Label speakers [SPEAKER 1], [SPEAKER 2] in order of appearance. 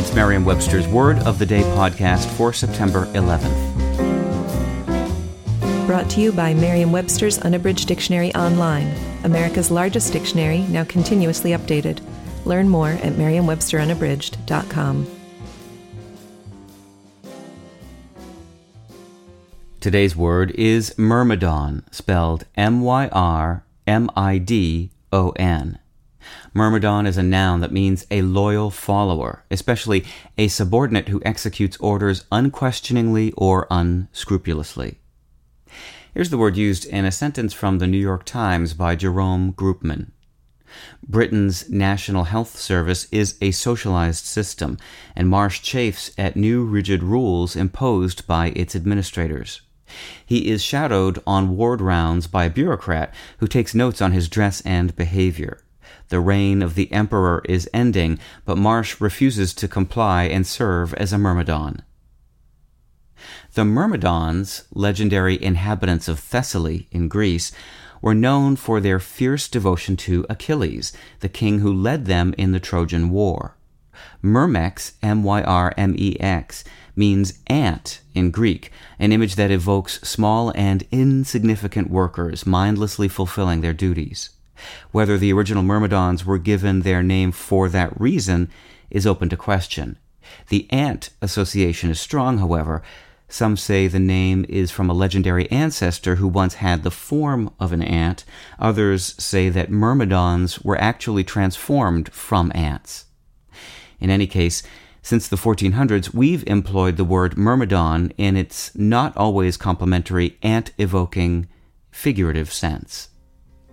[SPEAKER 1] It's Merriam Webster's Word of the Day podcast for September 11th.
[SPEAKER 2] Brought to you by Merriam Webster's Unabridged Dictionary Online, America's largest dictionary, now continuously updated. Learn more at merriam-websterunabridged.com.
[SPEAKER 1] Today's word is myrmidon, spelled M Y R M I D O N. Myrmidon is a noun that means a loyal follower, especially a subordinate who executes orders unquestioningly or unscrupulously. Here's the word used in a sentence from the New York Times by Jerome Groopman. Britain's National Health Service is a socialized system, and Marsh chafes at new rigid rules imposed by its administrators. He is shadowed on ward rounds by a bureaucrat who takes notes on his dress and behavior. The reign of the emperor is ending, but Marsh refuses to comply and serve as a myrmidon. The Myrmidons, legendary inhabitants of Thessaly in Greece, were known for their fierce devotion to Achilles, the king who led them in the Trojan War. Myrmex, M-Y-R-M-E-X, means ant in Greek, an image that evokes small and insignificant workers mindlessly fulfilling their duties. Whether the original Myrmidons were given their name for that reason is open to question. The ant association is strong, however. Some say the name is from a legendary ancestor who once had the form of an ant. Others say that myrmidons were actually transformed from ants. In any case, since the 1400s, we've employed the word myrmidon in its not always complimentary ant evoking figurative sense.